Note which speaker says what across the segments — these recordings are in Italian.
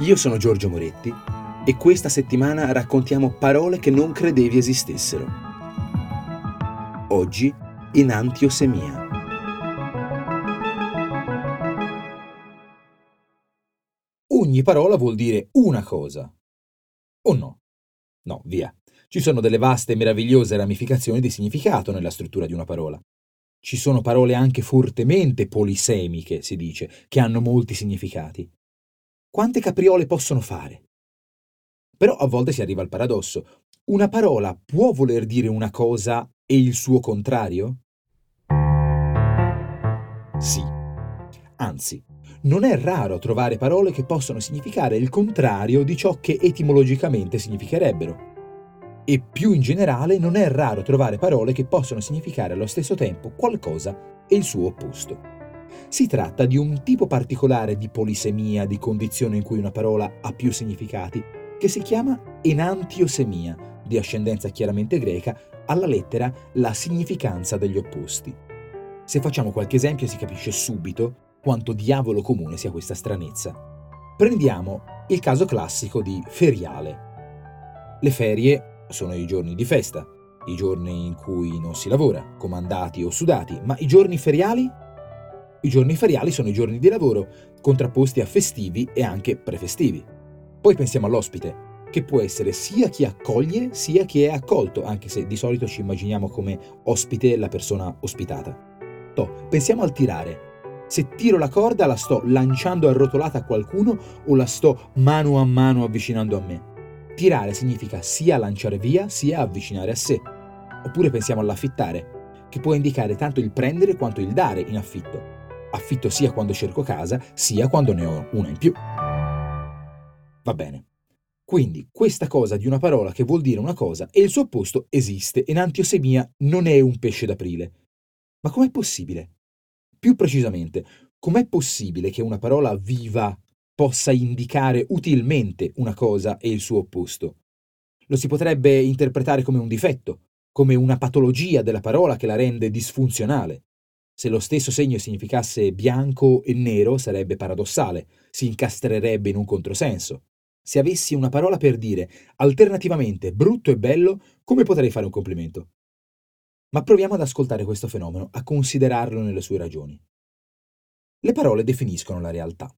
Speaker 1: Io sono Giorgio Moretti e questa settimana raccontiamo parole che non credevi esistessero. Oggi enantiosemia.
Speaker 2: Ogni parola vuol dire una cosa. O no? No, via. Ci sono delle vaste e meravigliose ramificazioni di significato nella struttura di una parola. Ci sono parole anche fortemente polisemiche, si dice, che hanno molti significati. Quante capriole possono fare? Però a volte si arriva al paradosso. Una parola può voler dire una cosa e il suo contrario? Sì. Anzi, non è raro trovare parole che possono significare il contrario di ciò che etimologicamente significherebbero. E più in generale non è raro trovare parole che possono significare allo stesso tempo qualcosa e il suo opposto. Si tratta di un tipo particolare di polisemia, di condizione in cui una parola ha più significati, che si chiama enantiosemia, di ascendenza chiaramente greca, alla lettera la significanza degli opposti. Se facciamo qualche esempio si capisce subito quanto diavolo comune sia questa stranezza. Prendiamo il caso classico di feriale. Le ferie sono i giorni di festa, i giorni in cui non si lavora, comandati o sudati, ma i giorni feriali i giorni feriali sono i giorni di lavoro, contrapposti a festivi e anche prefestivi. Poi pensiamo all'ospite, che può essere sia chi accoglie sia chi è accolto, anche se di solito ci immaginiamo come ospite la persona ospitata. To, pensiamo al tirare. Se tiro la corda la sto lanciando arrotolata a qualcuno o la sto mano a mano avvicinando a me. Tirare significa sia lanciare via sia avvicinare a sé. Oppure pensiamo all'affittare, che può indicare tanto il prendere quanto il dare in affitto affitto sia quando cerco casa, sia quando ne ho una in più. Va bene. Quindi questa cosa di una parola che vuol dire una cosa e il suo opposto esiste e l'antiosemia non è un pesce d'aprile. Ma com'è possibile? Più precisamente, com'è possibile che una parola viva possa indicare utilmente una cosa e il suo opposto? Lo si potrebbe interpretare come un difetto, come una patologia della parola che la rende disfunzionale. Se lo stesso segno significasse bianco e nero sarebbe paradossale, si incastrerebbe in un controsenso. Se avessi una parola per dire alternativamente brutto e bello, come potrei fare un complimento? Ma proviamo ad ascoltare questo fenomeno, a considerarlo nelle sue ragioni. Le parole definiscono la realtà.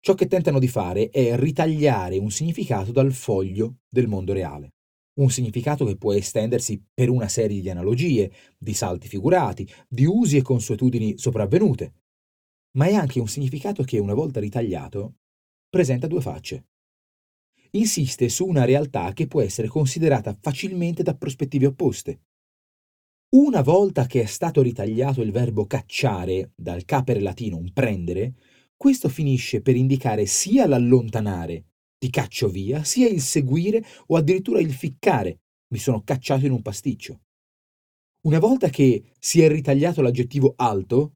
Speaker 2: Ciò che tentano di fare è ritagliare un significato dal foglio del mondo reale un significato che può estendersi per una serie di analogie, di salti figurati, di usi e consuetudini sopravvenute, ma è anche un significato che, una volta ritagliato, presenta due facce. Insiste su una realtà che può essere considerata facilmente da prospettive opposte. Una volta che è stato ritagliato il verbo cacciare dal capere latino un prendere, questo finisce per indicare sia l'allontanare ti caccio via, sia il seguire o addirittura il ficcare, mi sono cacciato in un pasticcio. Una volta che si è ritagliato l'aggettivo alto,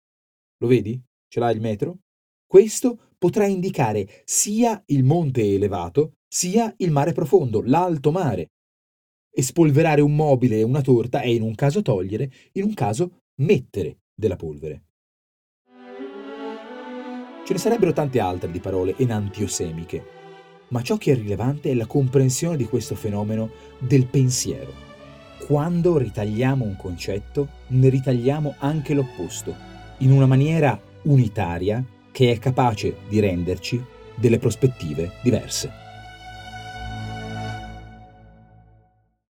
Speaker 2: lo vedi? Ce l'ha il metro? Questo potrà indicare sia il monte elevato, sia il mare profondo, l'alto mare. Espolverare un mobile e una torta è in un caso togliere, in un caso mettere della polvere. Ce ne sarebbero tante altre di parole enantiosemiche, ma ciò che è rilevante è la comprensione di questo fenomeno del pensiero. Quando ritagliamo un concetto, ne ritagliamo anche l'opposto, in una maniera unitaria che è capace di renderci delle prospettive diverse.